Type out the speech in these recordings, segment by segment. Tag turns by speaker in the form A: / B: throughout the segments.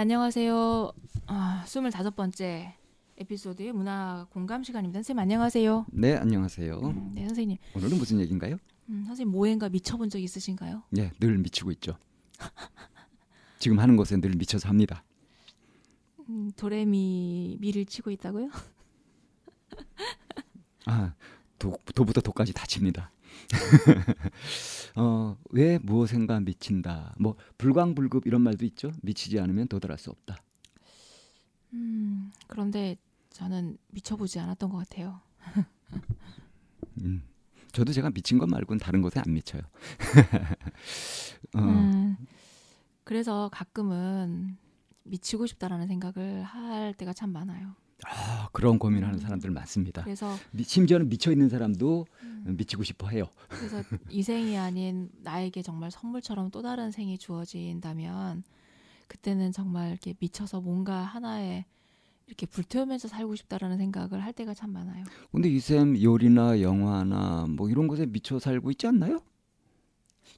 A: 안녕하세요. 아, 25번째 에피소드의 문화 공감 시간입니다. 선생님 안녕하세요.
B: 네, 안녕하세요.
A: 음, 네, 선생님.
B: 오늘은 무슨 얘기인가요?
A: 음, 선생님 모행가 미쳐본 적 있으신가요?
B: 네, 늘 미치고 있죠. 지금 하는 것에 늘 미쳐서 합니다.
A: 음, 도레미 미를 치고 있다고요?
B: 아, 도, 도부터 도까지 다 칩니다. 어, 왜 무엇인가 미친다. 뭐 불광불급 이런 말도 있죠. 미치지 않으면 도달할 수 없다.
A: 음, 그런데 저는 미쳐보지 않았던 것 같아요.
B: 음, 저도 제가 미친 것 말고는 다른 것에 안 미쳐요.
A: 어. 음, 그래서 가끔은 미치고 싶다라는 생각을 할 때가 참 많아요.
B: 아, 그런 고민하는 음. 사람들 많습니다.
A: 그래서
B: 심지어는 미쳐 있는 사람도 음. 미치고 싶어 해요.
A: 그래서 이 생이 아닌 나에게 정말 선물처럼 또 다른 생이 주어진다면 그때는 정말 이렇게 미쳐서 뭔가 하나에 이렇게 불태우면서 살고 싶다라는 생각을 할 때가 참 많아요.
B: 근데 이쌤 요리나 영화나 뭐 이런 것에 미쳐 살고 있지 않나요?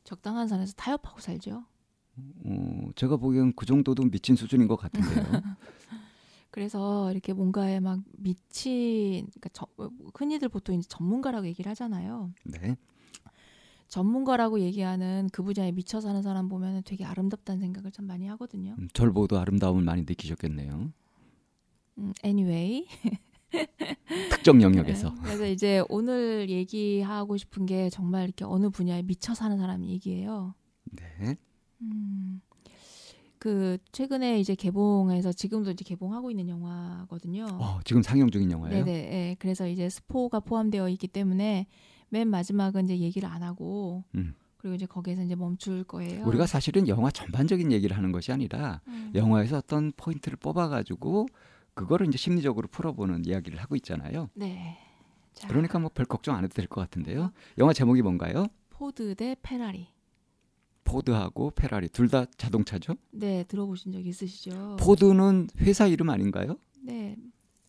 A: 적당한 선에서 타협하고 살죠.
B: 어, 제가 보기엔 그 정도도 미친 수준인 것 같은데요.
A: 그래서 이렇게 뭔가에 막 미친 그러니까 저, 흔히들 보통 이제 전문가라고 얘기를 하잖아요.
B: 네.
A: 전문가라고 얘기하는 그 분야에 미쳐 사는 사람 보면 되게 아름답다는 생각을 참 많이 하거든요.
B: 음, 절 보도 아름다움을 많이 느끼셨겠네요.
A: 음, anyway.
B: 특정 영역에서.
A: 네, 그래서 이제 오늘 얘기하고 싶은 게 정말 이렇게 어느 분야에 미쳐 사는 사람 얘기예요.
B: 네. 음.
A: 그 최근에 이제 개봉해서 지금도 이제 개봉하고 있는 영화거든요.
B: 어, 지금 상영 중인 영화예요?
A: 네네. 네. 그래서 이제 스포가 포함되어 있기 때문에 맨 마지막은 이제 얘기를 안 하고 음. 그리고 이제 거기에서 이제 멈출 거예요.
B: 우리가 사실은 영화 전반적인 얘기를 하는 것이 아니라 음. 영화에서 어떤 포인트를 뽑아가지고 그거를 이제 심리적으로 풀어보는 이야기를 하고 있잖아요.
A: 네.
B: 자. 그러니까 뭐 별 걱정 안 해도 될 것 같은데요. 어? 영화 제목이 뭔가요?
A: 포드 대 페라리.
B: 포드하고 페라리 둘 다 자동차죠?
A: 네, 들어보신 적 있으시죠?
B: 포드는 회사 이름 아닌가요?
A: 네,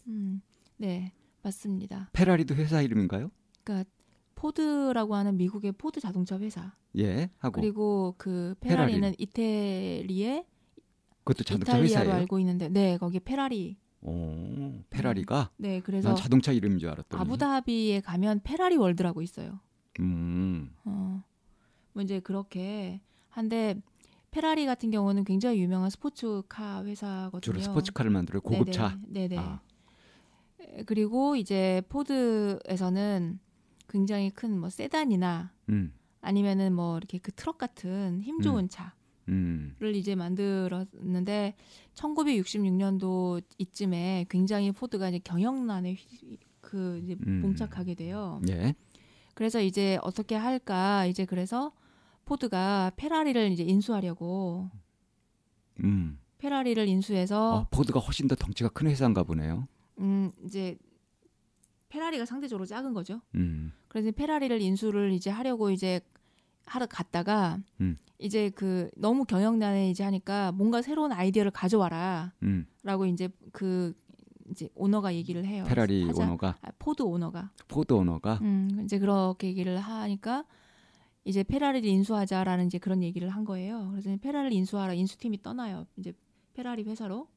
A: 음, 네, 맞습니다.
B: 페라리도 회사 이름인가요?
A: 그러니까 포드라고 하는 미국의 포드 자동차 회사.
B: 예, 하고
A: 그리고 그 페라리는 페라리. 이태리의
B: 그것도 자동차
A: 이탈리아로
B: 회사예요?
A: 알고 있는데, 네, 거기 페라리.
B: 오, 페라리가?
A: 네, 그래서
B: 난 자동차 이름인 줄 알았더니
A: 아부다비에 가면 페라리 월드라고 있어요.
B: 음.
A: 어. 뭐 이제 그렇게 한데 페라리 같은 경우는 굉장히 유명한 스포츠카 회사거든요.
B: 주로 스포츠카를 만들어요. 고급차.
A: 네네. 네네. 아. 그리고 이제 포드에서는 굉장히 큰 뭐 세단이나 음. 아니면은 뭐 이렇게 그 트럭 같은 힘 좋은 음. 차를 음. 이제 만들었는데 1966년도 이쯤에 굉장히 포드가 이제 경영난에 그 이제 음. 봉착하게 돼요.
B: 예.
A: 그래서 이제 어떻게 할까 이제 그래서 포드가 페라리를 이제 인수하려고 음. 페라리를 인수해서
B: 아, 포드가 훨씬 더 덩치가 큰 회사인가 보네요.
A: 음, 이제 페라리가 상대적으로 작은 거죠. 음. 그래서 페라리를 인수를 이제 하려고 이제 하러 갔다가 음. 이제 그 너무 경영난에 이제 하니까 뭔가 새로운 아이디어를 가져와라라고 음. 이제 그 이제 오너가 얘기를 해요.
B: 페라리 하자. 오너가
A: 아, 포드 오너가
B: 포드 오너가
A: 음, 이제 그렇게 얘기를 하니까 이제 페라리를 인수하자라는 이제 그런 얘기를 한 거예요. 그래서 페라리를 인수하라 인수팀이 떠나요. 이제 페라리 회사로.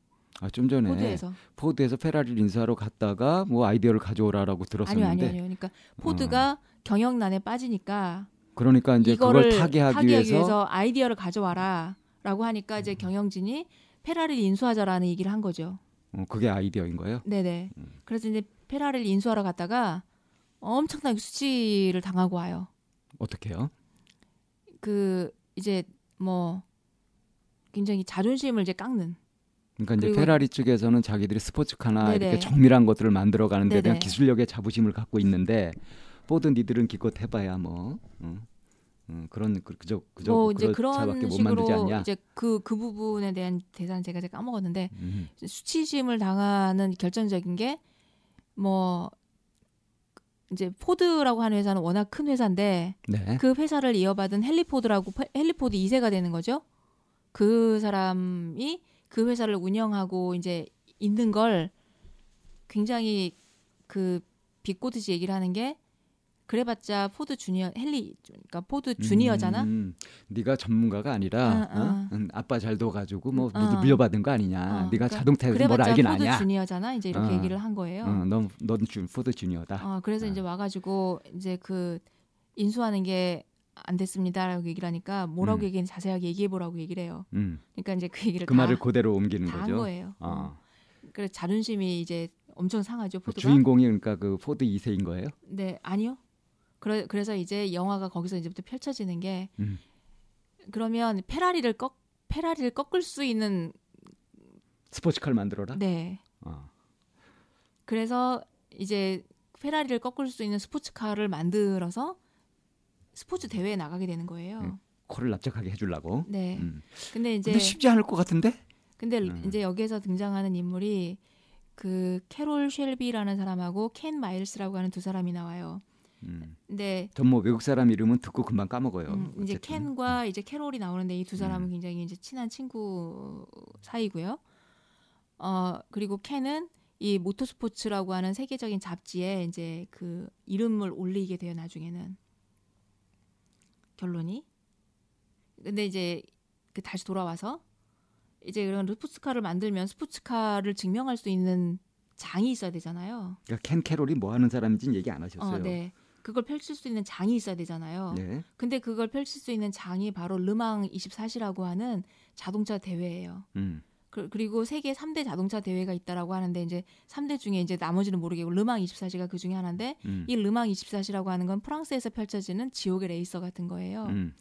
B: 아, 좀 전에 포드에서. 포드에서 페라리를 인수하러 갔다가 뭐 아이디어를 가져오라라고 들었었는데.
A: 아니요, 아니요, 아니요. 그러니까 포드가 어. 경영난에 빠지니까
B: 그러니까 이제 그걸 타개하기, 타개하기 위해서,
A: 위해서 아이디어를 가져와라라고 하니까 이제 경영진이 페라리를 인수하자라는 얘기를 한 거죠.
B: 어, 그게 아이디어인 거예요?
A: 네네. 음. 그래서 이제 페라리를 인수하러 갔다가 엄청나게 수치를 당하고 와요.
B: 어떻게요?
A: 그 이제 뭐 굉장히 자존심을 이제 깎는.
B: 그러니까 이제 페라리 측에서는 자기들이 스포츠카나 네네. 이렇게 정밀한 것들을 만들어 가는 데 대한 기술력의 자부심을 갖고 있는데 포드 니들은 기껏 해봐야 뭐 어, 어, 그런 그, 그저 그저 뭐 이제 그런 식으로
A: 이제 그그 그 부분에 대한 대사는 제가 제가 까먹었는데 음. 수치심을 당하는 결정적인 게 뭐 이제 포드라고 하는 회사는 워낙 큰 회사인데 네. 그 회사를 이어받은 헨리 포드라고 헨리 포드 2세가 되는 거죠. 그 사람이 그 회사를 운영하고 이제 있는 걸 굉장히 그 비꼬듯이 얘기를 하는 게 그래봤자 포드 주니어 헨리 그러니까 포드 주니어잖아. 음,
B: 네가 전문가가 아니라 어, 어. 어? 응, 아빠 잘 둬가지고 뭐 어. 물려받은 거 아니냐. 어, 네가 그러니까 자동차에서 뭘 알긴 아냐.
A: 포드 주니어잖아. 이제 이렇게 어. 얘기를 한 거예요.
B: 어, 넌, 넌 포드 주니어다.
A: 어, 그래서 이제 와가지고 이제 그 인수하는 게 안 됐습니다라고 얘기를 하니까 뭐라고 음. 얘기는 자세하게 얘기해 보라고 얘기를 해요. 음. 그러니까 이제 그 얘기를
B: 그 말을 그대로 옮기는
A: 거죠.
B: 한
A: 거예요. 어. 그래 자존심이 이제 엄청 상하죠. 포드가.
B: 주인공이 그러니까 그 포드 2세인 거예요?
A: 네, 아니요. 그래, 그래서 이제 영화가 거기서 이제부터 펼쳐지는 게 음. 그러면 페라리를 꺾 페라리를 꺾을 수 있는
B: 스포츠카를 만들어라.
A: 네. 어. 그래서 이제 페라리를 꺾을 수 있는 스포츠카를 만들어서 스포츠 대회에 나가게 되는 거예요. 음,
B: 코를 납작하게 해주려고.
A: 네. 음. 근데 이제
B: 근데 쉽지 않을 것 같은데?
A: 근데 음. 이제 여기에서 등장하는 인물이 그 캐롤 쉘비라는 사람하고 켄 마일스라고 하는 두 사람이 나와요.
B: 음. 네. 전뭐 외국 사람 이름은 듣고 금방 까먹어요. 음,
A: 이제 켄과 음. 이제 캐롤이 나오는데 이 두 사람은 음. 굉장히 이제 친한 친구 사이고요. 어 그리고 켄은 이 모터스포츠라고 하는 세계적인 잡지에 이제 그 이름을 올리게 돼요. 나중에는 결론이. 근데 이제 그 다시 돌아와서 이제 이런 스포츠카를 만들면 스포츠카를 증명할 수 있는 장이 있어야 되잖아요.
B: 그러니까 켄 캐롤이 뭐 하는 사람인지는 얘기 안 하셨어요. 어,
A: 네. 그걸 펼칠 수 있는 장이 있어야 되잖아요. 네. 근데 그걸 펼칠 수 있는 장이 바로 르망 24시라고 하는 자동차 대회예요. 음. 그, 리고 세계 3대 자동차 대회가 있다라고 하는데 이제 3대 중에 이제 나머지는 모르겠고 르망 24시가 그 중에 하나인데 음. 이 르망 24시라고 하는 건 프랑스에서 펼쳐지는 지옥의 레이서 같은 거예요. 음.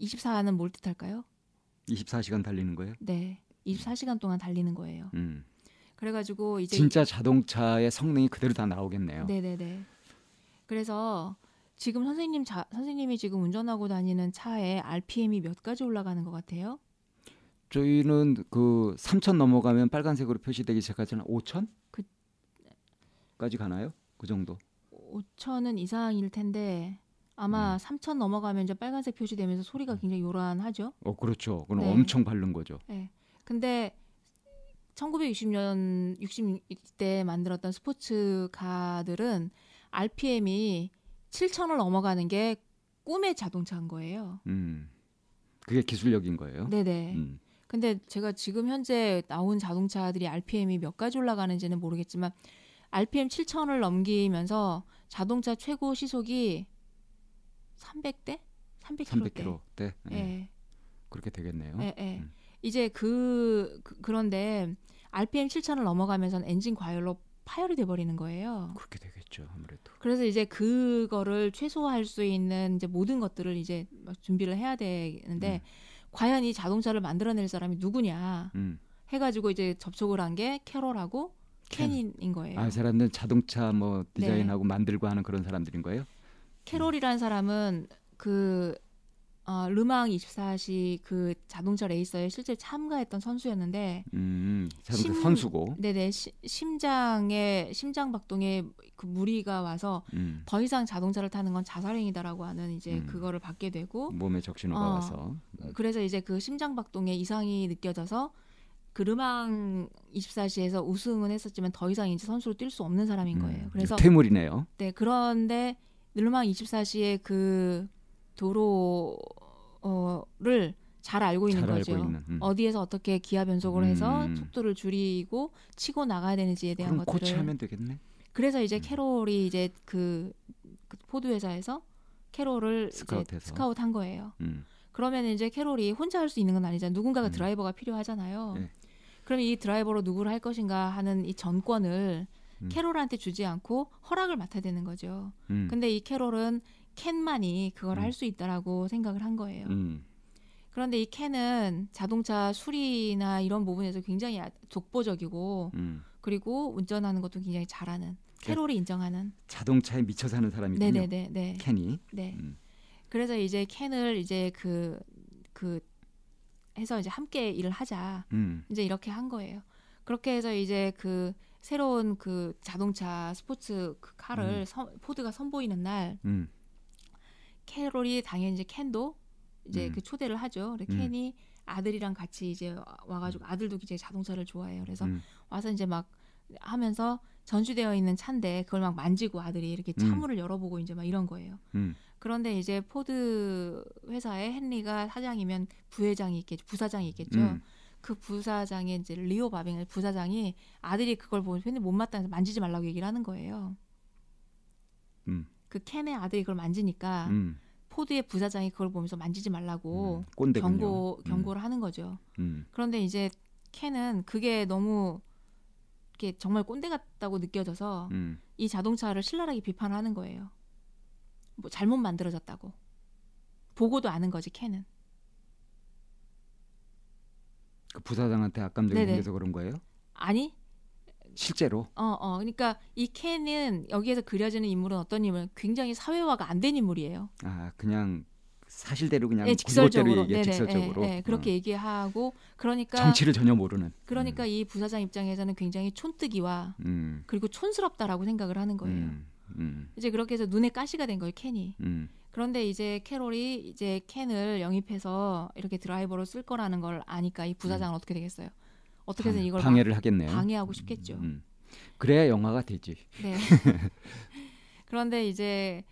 A: 24는 뭘 뜻할까요?
B: 24시간 달리는 거예요?
A: 네. 24시간 동안 달리는 거예요. 음. 그래가지고 이제
B: 진짜 자동차의 성능이 그대로 다 나오겠네요.
A: 네네네. 그래서 지금 선생님 자, 선생님이 지금 운전하고 다니는 차에 RPM이 몇 가지 올라가는 것 같아요?
B: 저희는 그 3천 넘어가면 빨간색으로 표시되기 시작하잖아요. 5천? 그 까지 가나요? 그 정도.
A: 5천은 이상일 텐데 아마 음. 3천 넘어가면 이제 빨간색 표시되면서 소리가 굉장히 요란하죠.
B: 어, 그렇죠. 그건 네. 엄청 바른 거죠.
A: 네. 근데 1960년 60대 만들었던 스포츠카들은 RPM이 7천을 넘어가는 게 꿈의 자동차인 거예요. 음.
B: 그게 기술력인 거예요.
A: 네네. 음. 근데 제가 지금 현재 나온 자동차들이 RPM이 몇 가지 올라가는지는 모르겠지만 RPM 7천을 넘기면서 자동차 최고 시속이 300대? 300km.
B: 300km대. 네. 네. 그렇게 되겠네요.
A: 네, 네. 음. 이제 그, 그 그런데 RPM 7천을 넘어가면서는 엔진 과열로 파열이 돼 버리는 거예요.
B: 그렇게 되겠죠, 아무래도.
A: 그래서 이제 그거를 최소화할 수 있는 이제 모든 것들을 이제 준비를 해야 되는데 음. 과연 이 자동차를 만들어낼 사람이 누구냐 음. 해가지고 이제 접촉을 한 게 캐롤하고 켄인 거예요.
B: 아, 사람들 자동차 뭐 디자인하고 네. 만들고 하는 그런 사람들인 거예요?
A: 캐롤이라는 사람은 그 어, 르망 24시 그 자동차 레이서에 실제 참가했던 선수였는데
B: 음, 심, 선수고
A: 네네 시, 심장에 심장 박동에 그 무리가 와서 음. 더 이상 자동차를 타는 건 자살행위다라고 하는 이제 음. 그거를 받게 되고
B: 몸에 적신호가 어, 와서
A: 그래서 이제 그 심장 박동에 이상이 느껴져서 그 르망 24시에서 우승은 했었지만 더 이상 이제 선수로 뛸 수 없는 사람인 음, 거예요. 그래서
B: 퇴물이네요.
A: 네 그런데 르망 24시의 그 도로를 잘 알고 있는 잘 거죠. 알고 있는, 음. 어디에서 어떻게 기아 변속을 음. 해서 속도를 줄이고 치고 나가야 되는지에 대한 것들을
B: 코치하면 되겠네.
A: 그래서 이제 음. 캐롤이 이제 그, 그 포드 회사에서 캐롤을 스카우트해서. 스카우트 한 거예요. 음. 그러면 이제 캐롤이 혼자 할 수 있는 건 아니잖아요. 누군가가 음. 드라이버가 필요하잖아요. 네. 그럼 이 드라이버로 누구를 할 것인가 하는 이 전권을 음. 캐롤한테 주지 않고 허락을 맡아야 되는 거죠. 음. 근데 이 캐롤은 켄만이 그걸 음. 할수 있다라고 생각을 한 거예요. 음. 그런데 이 켄은 자동차 수리나 이런 부분에서 굉장히 아, 독보적이고 음. 그리고 운전하는 것도 굉장히 잘하는 캐롤이 인정하는
B: 자동차에 미쳐 사는 사람이군요. 네네네. 네. 캔이.
A: 네. 음. 그래서 이제 캔을 이제 그그 그 해서 이제 함께 일을 하자. 음. 이제 이렇게 한 거예요. 그렇게 해서 이제 그 새로운 그 자동차 스포츠 그 카를 음. 서, 포드가 선보이는 날 음. 캐롤이 당연히 이제 캔도 이제 음. 그 초대를 하죠. 근데 음. 캔이 아들이랑 같이 이제 와가지고 아들도 이제 자동차를 좋아해요. 그래서 음. 와서 이제 막 하면서 전시되어 있는 차인데 그걸 막 만지고 아들이 이렇게 차문을 음. 열어보고 이제 막 이런 거예요. 음. 그런데 이제 포드 회사의 헨리가 사장이면 부회장이 있겠죠, 부사장이 있겠죠. 음. 그 부사장의 이제 리오 비비 부사장이 아들이 그걸 보고 헨리 못마땅해서 만지지 말라고 얘기를 하는 거예요. 음. 그 켄의 아들이 그걸 만지니까 음. 포드의 부사장이 그걸 보면서 만지지 말라고 음, 경고 음. 경고를 하는 거죠. 음. 그런데 이제 켄은 그게 너무 이게 정말 꼰대 같다고 느껴져서 음. 이 자동차를 신랄하게 비판하는 거예요. 뭐 잘못 만들어졌다고 보고도 아는 거지 켄은.
B: 그 부사장한테 악감정이 생겨서 그런 거예요?
A: 아니
B: 실제로.
A: 어, 어. 그러니까 이 켄은 여기에서 그려지는 인물은 어떤 인물? 굉장히 사회화가 안 된 인물이에요.
B: 아, 그냥 사실대로 그냥 네, 직설적으로 얘기해, 직설적으로. 네,
A: 네, 그렇게 어. 얘기하고 그러니까
B: 정치를 전혀 모르는.
A: 그러니까 음. 이 부사장 입장에서는 굉장히 촌뜨기와 음. 그리고 촌스럽다라고 생각을 하는 거예요. 음. 음. 이제 그렇게 해서 눈에 가시가 된 거예요, 켄이. 음. 그런데 이제 캐롤이 이제 켄을 영입해서 이렇게 드라이버로 쓸 거라는 걸 아니까 이 부사장은 음. 어떻게 되겠어요? 어떻게든 이걸
B: 방해를 하겠네요.
A: 방해하고 싶겠죠. 음.
B: 그래야 영화가 되지. 네.
A: 그런데 이제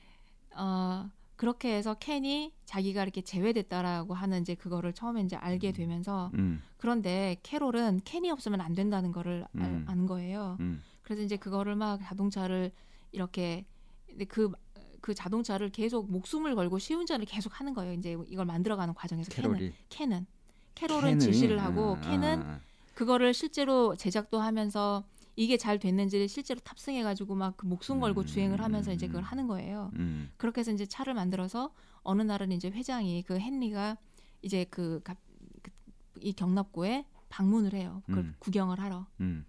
A: 어 그렇게 해서 켄이 자기가 이렇게 제외됐다라고 하는 이제 그거를 처음에 이제 알게 음. 되면서 음. 그런데 캐롤은 켄이 없으면 안 된다는 거를 음. 알, 아는 거예요. 음. 그래서 이제 그거를 막 자동차를 이렇게 그그 그 자동차를 계속 목숨을 걸고 시운전을 계속 하는 거예요. 이제 이걸 만들어가는 과정에서 캐롤이. 켄은 켄은 캐롤은 지시를 하고 아, 켄은 아, 아. 그거를 실제로 제작도 하면서 이게 잘 됐는지를 실제로 탑승해 가지고 막 그 목숨 걸고 음, 주행을 하면서 이제 그걸 하는 거예요. 음. 그렇게 해서 이제 차를 만들어서 어느 날은 이제 회장이 그 헨리가 이제 그, 그, 이 경납고에 방문을 해요. 그걸 음. 구경을 하러. 음.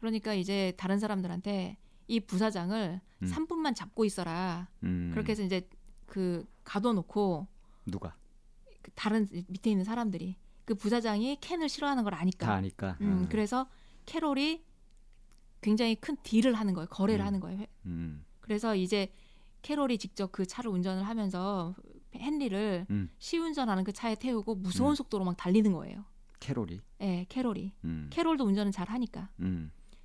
A: 그러니까 이제 다른 사람들한테 이 부사장을 음. 3분만 잡고 있어라. 음. 그렇게 해서 이제 그 가둬놓고
B: 누가
A: 그 다른 밑에 있는 사람들이 그 부사장이 켄을 싫어하는 걸 아니까.
B: 다 아니까.
A: 음, 음. 그래서 캐롤이 굉장히 큰 딜을 하는 거예요. 거래를 음. 하는 거예요. 음. 그래서 이제 캐롤이 직접 그 차를 운전을 하면서 헨리를 음. 시운전하는 그 차에 태우고 무서운 음. 속도로 막 달리는 거예요.
B: 캐롤이.
A: 네, 캐롤이. 음. 캐롤도 운전을 잘 하니까.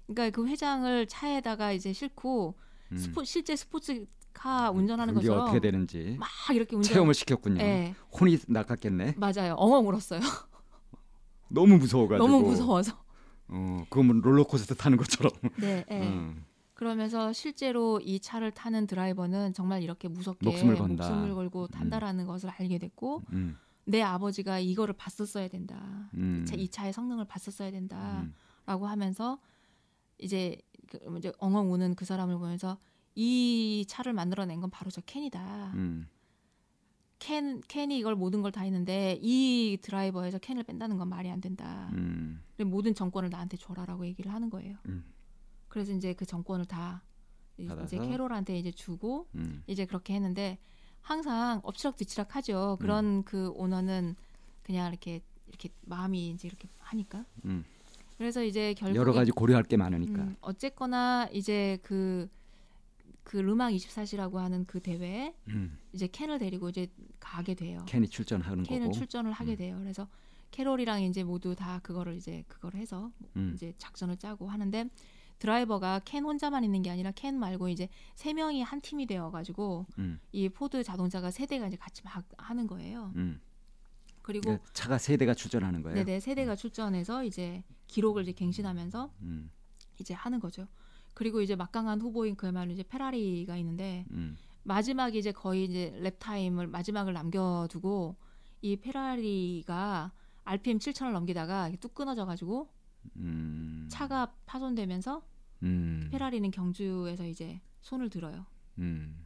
A: 그러니까 그 회장을 차에다가 이제 싣고 스포, 실제 스포츠 카 운전하는 것처럼
B: 어떻게 되는지
A: 막 이렇게 운전
B: 체험을 시켰군요. 네. 혼이 나갔겠네.
A: 맞아요. 엉엉 울었어요.
B: 너무 무서워가지고.
A: 너무 무서워서.
B: 어, 그건 롤러코스터 타는 것처럼.
A: 네. 네. 음. 그러면서 실제로 이 차를 타는 드라이버는 정말 이렇게 무섭게 목숨을, 목숨을 걸고 음. 탄다라는 음. 것을 알게 됐고 음. 내 아버지가 이거를 봤었어야 된다. 음. 이 차의 성능을 봤었어야 된다라고 음. 하면서 이제 그 이제 엉엉 우는 그 사람을 보면서 이 차를 만들어낸 건 바로 저 켄이다. 음. 켄 켄이 이걸 모든 걸 다 했는데 이 드라이버에서 켄을 뺀다는 건 말이 안 된다. 음. 모든 정권을 나한테 줘라라고 얘기를 하는 거예요. 음. 그래서 이제 그 정권을 다 받아서? 이제 캐롤한테 이제 주고 음. 이제 그렇게 했는데 항상 엎치락뒤치락 하죠. 그런 음. 그 오너는 그냥 이렇게 이렇게 마음이 이제 이렇게 하니까. 음. 그래서 이제 결국
B: 여러 가지 고려할 게 많으니까.
A: 음, 어쨌거나 이제 그 그 르망 24시라고 하는 그 대회에 음. 이제 켄을 데리고 이제 가게 돼요.
B: 켄이 출전하는
A: 켄은
B: 거고.
A: 출전을 하게 음. 돼요. 그래서 캐롤이랑 이제 모두 다 그거를 이제 그걸 해서 음. 이제 작전을 짜고 하는데 드라이버가 켄 혼자만 있는 게 아니라 켄 말고 이제 세 명이 한 팀이 되어 가지고 음. 이 포드 자동차가 세 대가 이제 같이 막 하는 거예요. 음. 그리고 네,
B: 차가 세 대가 출전하는 거예요.
A: 네네 세 대가 음. 출전해서 이제 기록을 이제 갱신하면서 이제 하는 거죠. 그리고 이제 막강한 후보인 그야말로 이제 페라리가 있는데 음. 마지막에 이제 거의 이제 랩 타임을 마지막을 남겨두고 이 페라리가 RPM 7천을 넘기다가 뚝 끊어져 가지고 음. 차가 파손되면서 음. 페라리는 경주에서 이제 손을 들어요. 음.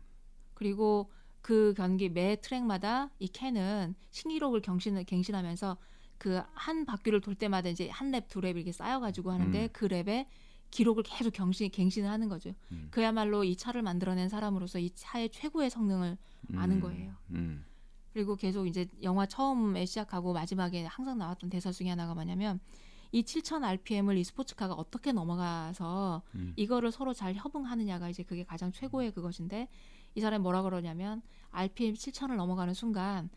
A: 그리고 그 경기 매 트랙마다 이 켄은 신기록을 경신 갱신하면서 그 한 바퀴를 돌 때마다 이제 한 랩, 두 랩 이렇게 쌓여가지고 하는데 음. 그 랩에 기록을 계속 경신 갱신을 하는 거죠. 음. 그야말로 이 차를 만들어낸 사람으로서 이 차의 최고의 성능을 음. 아는 거예요. 음. 그리고 계속 이제 영화 처음에 시작하고 마지막에 항상 나왔던 대사 중에 하나가 뭐냐면 이 7,000 RPM을 이 스포츠카가 어떻게 넘어가서 음. 이거를 서로 잘 협응하느냐가 이제 그게 가장 최고의 그것인데 이 사람이 뭐라 그러냐면 RPM 7,000을 넘어가는 순간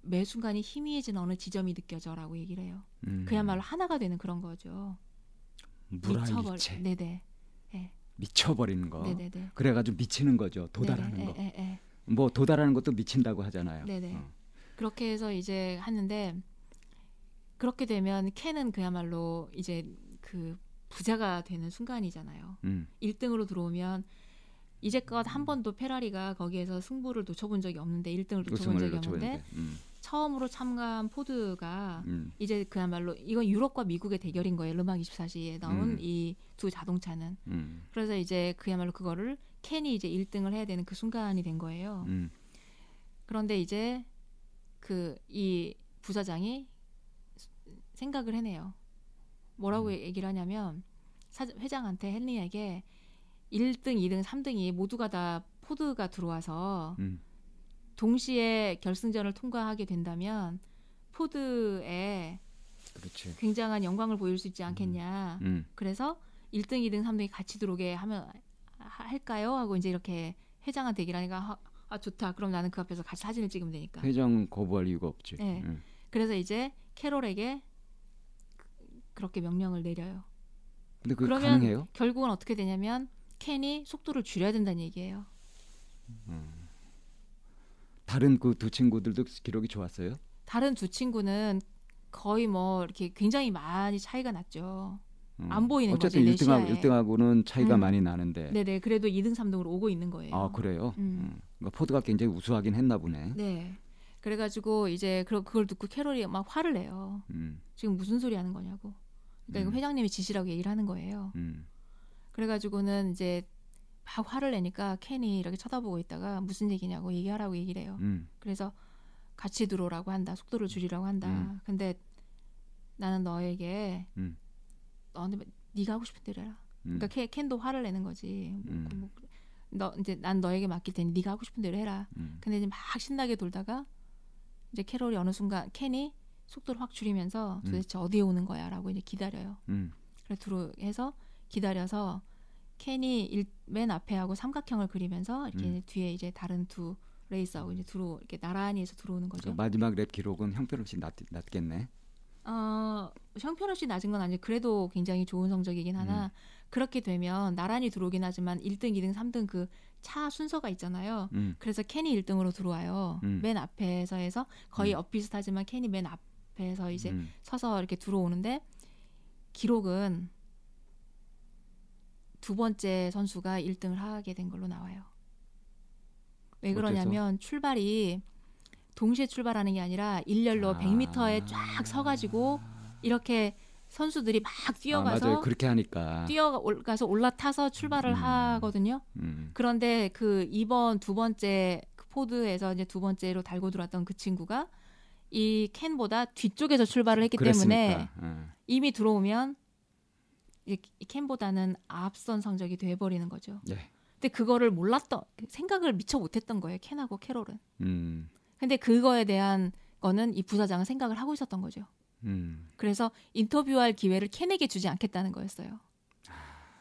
A: 매 순간이 희미해진 어느 지점이 느껴져라고 얘기를 해요. 음. 그야말로 하나가 되는 그런 거죠.
B: 물화일체.
A: 네네. 네.
B: 미쳐버리는 거. 네네네. 그래가지고 미치는 거죠. 도달하는 네네. 거. 에, 에, 에. 뭐 도달하는 것도 미친다고 하잖아요. 네네. 어.
A: 그렇게 해서 이제 하는데 그렇게 되면 캔은 그야말로 이제 그 부자가 되는 순간이잖아요. 음. 1등으로 들어오면 이제껏 한 번도 페라리가 거기에서 승부를 놓쳐본 적이 없는데 1등을 놓쳐본 적이 없는데 음. 처음으로 참가한 포드가 음. 이제 그야말로 이건 유럽과 미국의 대결인 거예요. 르망 24시에 나온 음. 이두 자동차는. 음. 그래서 이제 그야말로 그거를 캔이 이제 1등을 해야 되는 그 순간이 된 거예요. 음. 그런데 이제 그 이 부사장이 생각을 해내요. 뭐라고 음. 얘기를 하냐면 사, 회장한테 헨리에게 1등, 2등, 3등이 모두가 다 포드가 들어와서 음. 동시에 결승전을 통과하게 된다면 포드에 그렇지. 굉장한 영광을 보일 수 있지 않겠냐. 음. 음. 그래서 1등, 2등, 3등이 같이 들어오게 하면 할까요? 하고 이제 이렇게 회장한테 얘기를 하니까 아 좋다. 그럼 나는 그 앞에서 같이 사진을 찍으면 되니까.
B: 회장 거부할 이유가 없지.
A: 네. 음. 그래서 이제 캐롤에게 그렇게 명령을 내려요.
B: 근데 그러면 가능해요?
A: 결국은 어떻게 되냐면 켄이 속도를 줄여야 된다는 얘기예요.
B: 음. 다른 그 두 친구들도 기록이 좋았어요?
A: 다른 두 친구는 거의 뭐 이렇게 굉장히 많이 차이가 났죠. 음. 안 보이는
B: 어쨌든
A: 거죠.
B: 1등하고 1등하고는 차이가 음. 많이 나는데.
A: 네네. 그래도 2등, 3등으로 오고 있는 거예요.
B: 아 그래요? 음. 음. 그러니까 포드가 굉장히 우수하긴 했나 보네.
A: 네. 그래가지고 이제 그걸 듣고 캐롤이 막 화를 내요. 음. 지금 무슨 소리 하는 거냐고. 그러니까 음. 회장님이 지시라고 얘기를 하는 거예요. 그래가지고는 이제 막 화를 내니까 켄이 이렇게 쳐다보고 있다가 무슨 얘기냐고 얘기하라고 얘기를 해요. 음. 그래서 같이 들어오라고 한다. 속도를 줄이라고 한다. 음. 근데 나는 너에게 음. 너한테 네가 하고 싶은 대로 해라. 그러니까 음. 켄도 화를 내는 거지. 뭐, 음. 뭐, 너 이제 난 너에게 맡길 테니 네가 하고 싶은 대로 해라. 음. 근데 이제 막 신나게 돌다가 이제 캐롤이 어느 순간 켄이 속도를 확 줄이면서 도대체 어디에 오는 거야라고 이제 기다려요. 그래서 들어 해서 기다려서 캔이 일, 맨 앞에 하고 삼각형을 그리면서 이렇게 음. 뒤에 이제 다른 두 레이스하고 이제 들어 이렇게 나란히 해서 들어오는 거죠.
B: 마지막 lap 기록은 형편없이 낮, 낮겠네.
A: 어, 형편없이 낮은 건 아니고 그래도 굉장히 좋은 성적이긴 하나 음. 그렇게 되면 나란히 들어오긴 하지만 1등, 2등, 3등 그 차 순서가 있잖아요. 음. 그래서 켄이 1등으로 들어와요. 음. 맨 앞에서 해서 거의 음. 엇비슷하지만 켄이 맨 앞에서 이제 음. 서서 이렇게 들어오는데 기록은 두 번째 선수가 1등을 하게 된 걸로 나와요. 왜 그러냐면 어째서? 출발이 동시에 출발하는 게 아니라 일렬로 아. 100m에 쫙 서가지고 이렇게 선수들이 막 뛰어가서
B: 아, 그렇게 하니까
A: 뛰어가서 올라타서 출발을 음. 하거든요. 음. 그런데 그 이번 두 번째 그 포드에서 이제 두 번째로 달고 들어왔던 그 친구가 이 캔보다 뒤쪽에서 출발을 했기 그랬으니까. 때문에 음. 이미 들어오면 캔보다는 앞선 성적이 돼버리는 거죠. 예. 근데 그거를 몰랐던 생각을 미처 못했던 거예요. 캔하고 캐롤은. 음. 근데 그거에 대한 거는 이 부사장은 생각을 하고 있었던 거죠. 음. 그래서 인터뷰할 기회를 캔에게 주지 않겠다는 거였어요.
B: 아,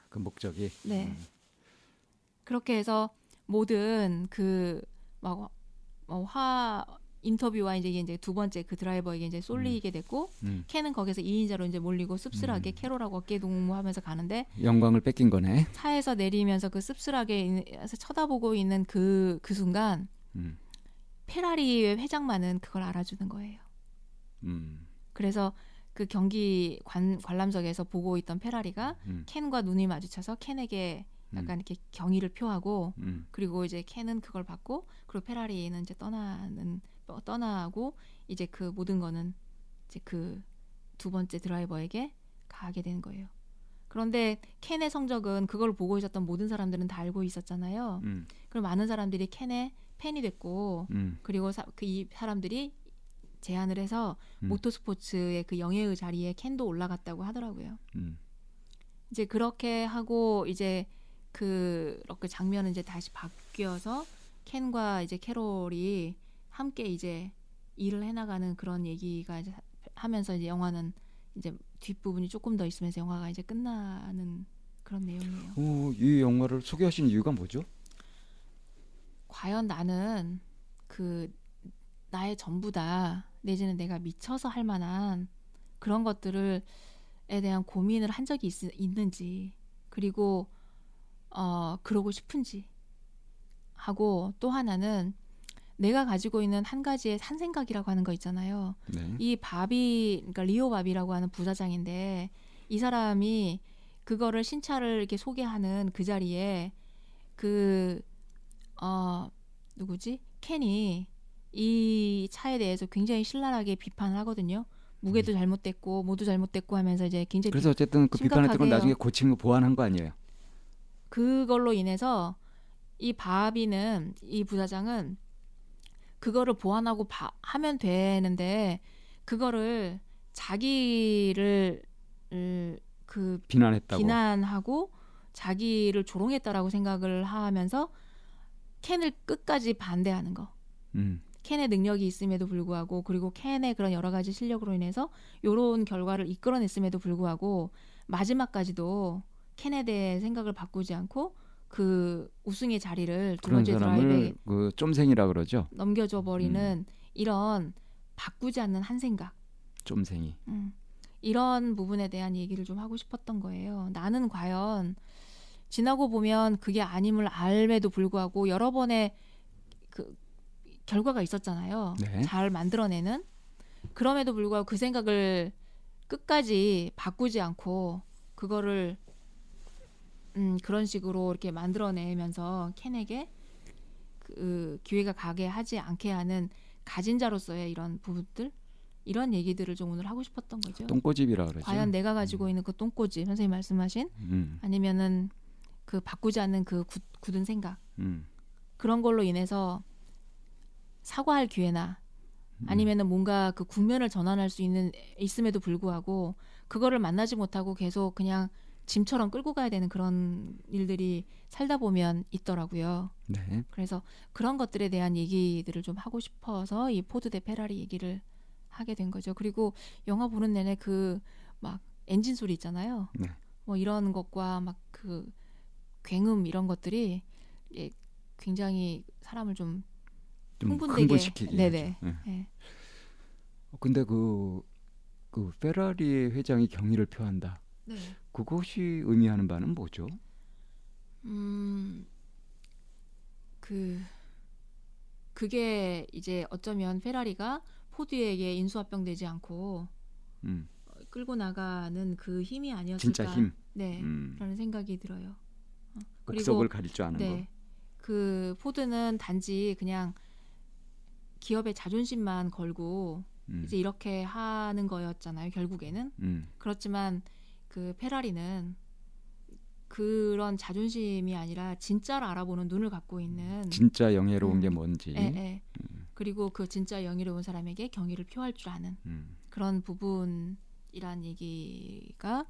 B: 그 목적이.
A: 네. 음. 그렇게 해서 모든 그막 뭐 화 인터뷰와 이제 이제 두 번째 그 드라이버에게 이제 쏠리게 음. 됐고 음. 캔은 거기서 2인자로 이제 몰리고 씁쓸하게 음. 캐롤하고 어깨 동무하면서 가는데
B: 영광을 뺏긴 거네.
A: 차에서 내리면서 그 씁쓸하게 쳐다보고 있는 그그 그 순간 음. 페라리의 회장만은 그걸 알아주는 거예요. 음. 그래서 그 경기 관, 관람석에서 보고 있던 페라리가 음. 캔과 눈이 마주쳐서 캔에게 약간 음. 이렇게 경의를 표하고 음. 그리고 이제 캔은 그걸 받고 그리고 페라리는 이제 떠나는 떠나고 이제 그 모든 거는 이제 그 두 번째 드라이버에게 가게 되는 거예요. 그런데 켄의 성적은 그걸 보고 있었던 모든 사람들은 다 알고 있었잖아요. 음. 그럼 많은 사람들이 켄의 팬이 됐고 음. 그리고 그 이 사람들이 제안을 해서 음. 모터 스포츠의 그 영예의 자리에 켄도 올라갔다고 하더라고요. 음. 이제 그렇게 하고 이제 그렇게 장면은 이제 다시 바뀌어서 켄과 이제 캐롤이 함께 이제 일을 해나가는 그런 얘기가 이제 하면서 이제 영화는 이제 뒷부분이 조금 더 있으면서 영화가 이제 끝나는 그런 내용이에요.
B: 오, 이 영화를 소개하신 이유가 뭐죠?
A: 과연 나는 그 나의 전부다 내지는 내가 미쳐서 할 만한 그런 것들을 에 대한 고민을 한 적이 있, 있는지 그리고 어 그러고 싶은지 하고 또 하나는 내가 가지고 있는 한 가지의 산 생각이라고 하는 거 있잖아요. 네. 이 바비 그러니까 리오 바비라고 하는 부사장인데 이 사람이 그거를 신차를 이렇게 소개하는 그 자리에 그 어 누구지 켄이 이 차에 대해서 굉장히 신랄하게 비판을 하거든요. 무게도 음. 잘못됐고 모두 잘못됐고 하면서 이제 굉장히
B: 그래서 어쨌든 그 비판했던 건 나중에 고친 거 보완한 거 아니에요?
A: 그걸로 인해서 이 바비는 이 부사장은 그거를 보완하고 바, 하면 되는데 그거를 자기를 그
B: 비난했다고
A: 비난하고 자기를 조롱했다라고 생각을 하면서 켄을 끝까지 반대하는 거. 음. 켄의 능력이 있음에도 불구하고 그리고 켄의 그런 여러 가지 실력으로 인해서 요런 결과를 이끌어냈음에도 불구하고 마지막까지도 켄에 대해 생각을 바꾸지 않고 그 우승의 자리를 두 번째 드라이브에
B: 그 쫌생이라 그러죠.
A: 넘겨줘 버리는 음. 이런 바꾸지 않는 한 생각.
B: 쫌생이.
A: 음. 이런 부분에 대한 얘기를 좀 하고 싶었던 거예요. 나는 과연 지나고 보면 그게 아님을 알에도 불구하고 여러 번의 그 결과가 있었잖아요. 네. 잘 만들어내는 그럼에도 불구하고 그 생각을 끝까지 바꾸지 않고 그거를 음, 그런 식으로 이렇게 만들어내면서 켄에게 그 기회가 가게 하지 않게 하는 가진 자로서의 이런 부분들 이런 얘기들을 좀 오늘 하고 싶었던 거죠.
B: 똥꼬집이라 그러죠.
A: 과연 내가 가지고 음. 있는 그 똥꼬집 선생님 말씀하신 음. 아니면은 그 바꾸지 않는 그 굳, 굳은 생각 음. 그런 걸로 인해서 사과할 기회나 음. 아니면은 뭔가 그 국면을 전환할 수 있는 있음에도 불구하고 그거를 만나지 못하고 계속 그냥 짐처럼 끌고 가야 되는 그런 일들이 살다 보면 있더라고요. 네. 그래서 그런 것들에 대한 얘기들을 좀 하고 싶어서 이 포드 대 페라리 얘기를 하게 된 거죠. 그리고 영화 보는 내내 그 막 엔진 소리 있잖아요. 네. 뭐 이런 것과 막 그 굉음 이런 것들이 예, 굉장히 사람을 좀, 좀 흥분되게
B: 흥분시키게 네네. 네. 네. 근데 그, 그 페라리 회장이 경의를 표한다. 네. 그것이 의미하는 바는 뭐죠? 음,
A: 그 그게 이제 어쩌면 페라리가 포드에게 인수합병되지 않고 음. 끌고 나가는 그 힘이 아니었을까?
B: 진짜 힘.
A: 네, 음. 라는 생각이 들어요.
B: 어. 그리고 가릴 줄 아는 네, 거.
A: 그 포드는 단지 그냥 기업의 자존심만 걸고 음. 이제 이렇게 하는 거였잖아요. 결국에는 음. 그렇지만 그 페라리는 그런 자존심이 아니라 진짜를 알아보는 눈을 갖고 있는
B: 진짜 영예로운 음, 게 뭔지
A: 예, 예. 음. 그리고 그 진짜 영예로운 사람에게 경의를 표할 줄 아는 음. 그런 부분이란 얘기가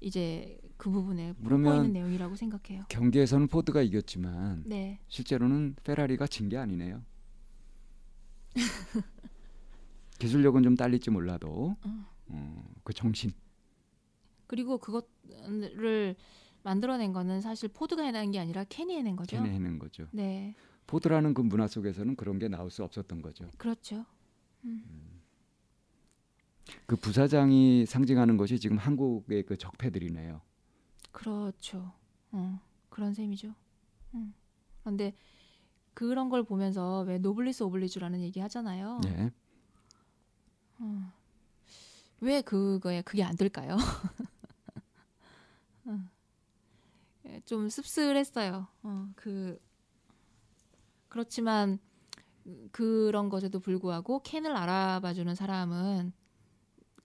A: 이제 그 부분에 보고 있는 내용이라고 생각해요.
B: 경기에서는 포드가 이겼지만 네. 실제로는 페라리가 진 게 아니네요. 기술력은 좀 딸릴지 몰라도 어. 어, 그 정신
A: 그리고 그것을 만들어낸 거는 사실 포드가 해낸 게 아니라 캔이 해낸 거죠.
B: 캔이 해낸 거죠. 네. 포드라는 그 문화 속에서는 그런 게 나올 수 없었던 거죠.
A: 그렇죠. 음. 음.
B: 그 부사장이 상징하는 것이 지금 한국의 그 적폐들이네요.
A: 그렇죠. 어, 그런 셈이죠. 음. 그런데 그런 걸 보면서 왜 노블리스 오블리주라는 얘기 하잖아요. 네. 어. 왜 그거에 그게 안 될까요? 예, 좀 씁쓸했어요. 어, 그 그렇지만 그런 것에도 불구하고 캔을 알아봐주는 사람은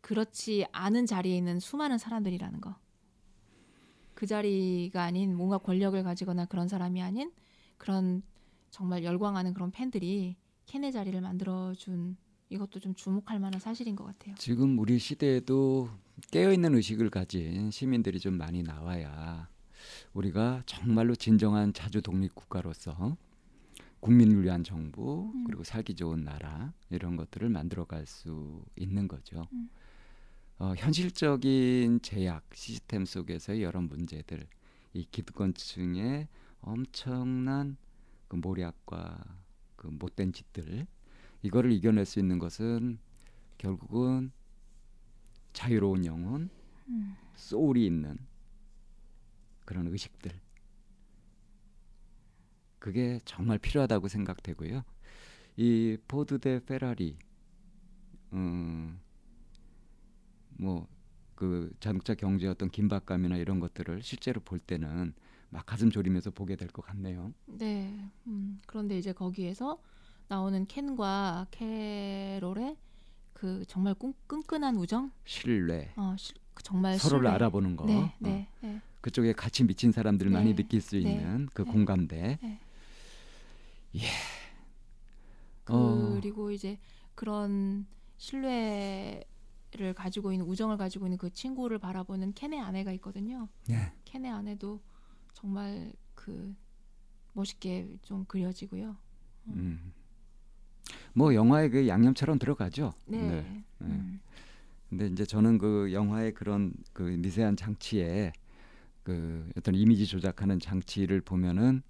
A: 그렇지 않은 자리에 있는 수많은 사람들이라는 거. 그 자리가 아닌 뭔가 권력을 가지거나 그런 사람이 아닌 그런 정말 열광하는 그런 팬들이 캔의 자리를 만들어준 이것도 좀 주목할 만한 사실인 것 같아요.
B: 지금 우리 시대에도 깨어있는 의식을 가진 시민들이 좀 많이 나와야 우리가 정말로 진정한 자주 독립 국가로서 국민을 위한 정부 음. 그리고 살기 좋은 나라 이런 것들을 만들어갈 수 있는 거죠. 음. 어, 현실적인 제약 시스템 속에서의 여러 문제들, 이 기득권층의 엄청난 그 모략과 그 못된 짓들 이거를 이겨낼 수 있는 것은 결국은 자유로운 영혼, 음. 소울이 있는 그런 의식들 그게 정말 필요하다고 생각되고요. 이 포드 대 페라리, 음, 뭐 그 자동차 경주 어떤 긴박감이나 이런 것들을 실제로 볼 때는 막 가슴 졸이면서 보게 될 것 같네요.
A: 네. 음, 그런데 이제 거기에서 나오는 켄과 캐롤의 그 정말 끈, 끈끈한 우정,
B: 신뢰,
A: 어, 시, 정말
B: 서로를
A: 신뢰.
B: 알아보는 거,
A: 네,
B: 어.
A: 네, 네.
B: 그쪽에 같이 미친 사람들 네, 많이 느낄 수
A: 네,
B: 있는 그
A: 네,
B: 공감대.
A: 네.
B: 예.
A: 그리고 어. 이제 그런 신뢰를 가지고 있는 우정을 가지고 있는 그 친구를 바라보는 켄의 아내가 있거든요.
B: 네.
A: 켄의 아내도 정말 그 멋있게 좀 그려지고요.
B: 음. 뭐 영화의 그 양념처럼 들어가죠.
A: 네. 네. 네. 음.
B: 근데 이제 저는 그 영화의 그런 그 미세한 장치에 그 어떤 이미지 조작하는 장치를 보면은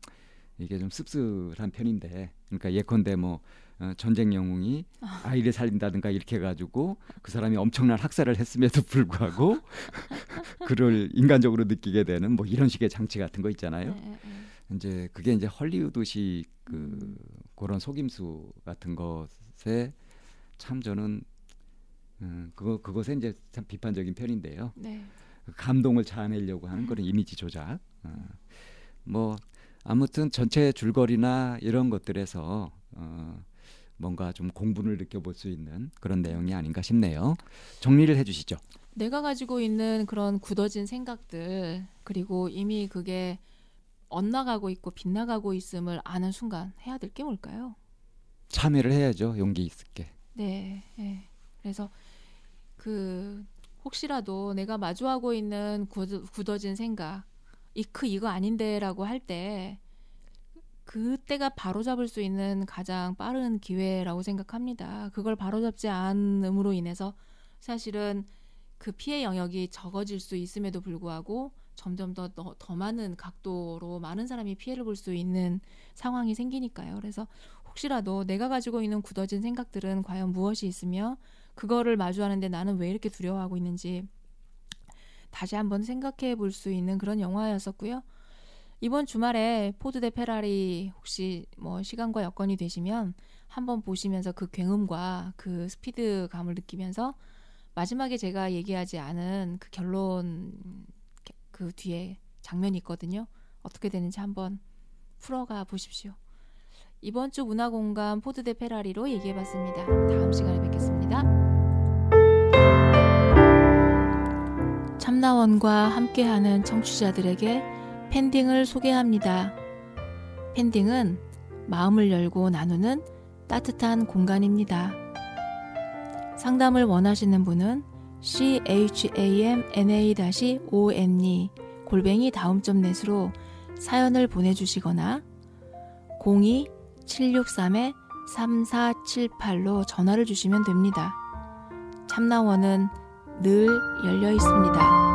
B: 이게 좀 씁쓸한 편인데 그러니까 예컨대 뭐 어, 전쟁 영웅이 아. 아이를 살린다든가 이렇게 해가지고 그 사람이 엄청난 학살을 했음에도 불구하고 그를 인간적으로 느끼게 되는 뭐 이런 식의 장치 같은 거 있잖아요. 네, 네. 네. 이제 그게 이제 헐리우드식 그 음. 그런 속임수 같은 것에 참 저는 음, 그거 그것에 이제 참 비판적인 편인데요. 네. 감동을 자아내려고 하는 그런 이미지 조작. 어, 뭐 아무튼 전체 줄거리나 이런 것들에서 어, 뭔가 좀 공분을 느껴볼 수 있는 그런 내용이 아닌가 싶네요. 정리를 해주시죠.
A: 내가 가지고 있는 그런 굳어진 생각들 그리고 이미 그게 엇나가고 있고 빗나가고 있음을 아는 순간 해야 될 게 뭘까요?
B: 참여를 해야죠. 용기 있게.
A: 네, 네. 그래서 그 혹시라도 내가 마주하고 있는 굳어진 생각, 이크 이거 아닌데라고 할 때 그때가 바로잡을 수 있는 가장 빠른 기회라고 생각합니다. 그걸 바로잡지 않음으로 인해서 사실은 그 피해 영역이 적어질 수 있음에도 불구하고 점점 더, 더, 더 많은 각도로 많은 사람이 피해를 볼 수 있는 상황이 생기니까요. 그래서 혹시라도 내가 가지고 있는 굳어진 생각들은 과연 무엇이 있으며 그거를 마주하는데 나는 왜 이렇게 두려워하고 있는지 다시 한번 생각해 볼 수 있는 그런 영화였었고요. 이번 주말에 포드 대 페라리 혹시 뭐 시간과 여건이 되시면 한번 보시면서 그 굉음과 그 스피드감을 느끼면서 마지막에 제가 얘기하지 않은 그 결론 그 뒤에 장면이 있거든요. 어떻게 되는지 한번 풀어가 보십시오. 이번 주 문화공감 포드 대 페라리로 얘기해 봤습니다. 다음 시간에 뵙겠습니다. 참나원과 함께하는 청취자들에게 팬딩을 소개합니다. 팬딩은 마음을 열고 나누는 따뜻한 공간입니다. 상담을 원하시는 분은 chamna-one 골뱅이 다음점 넷으로 사연을 보내주시거나 02-763-3478로 전화를 주시면 됩니다. 참나원은 늘 열려 있습니다.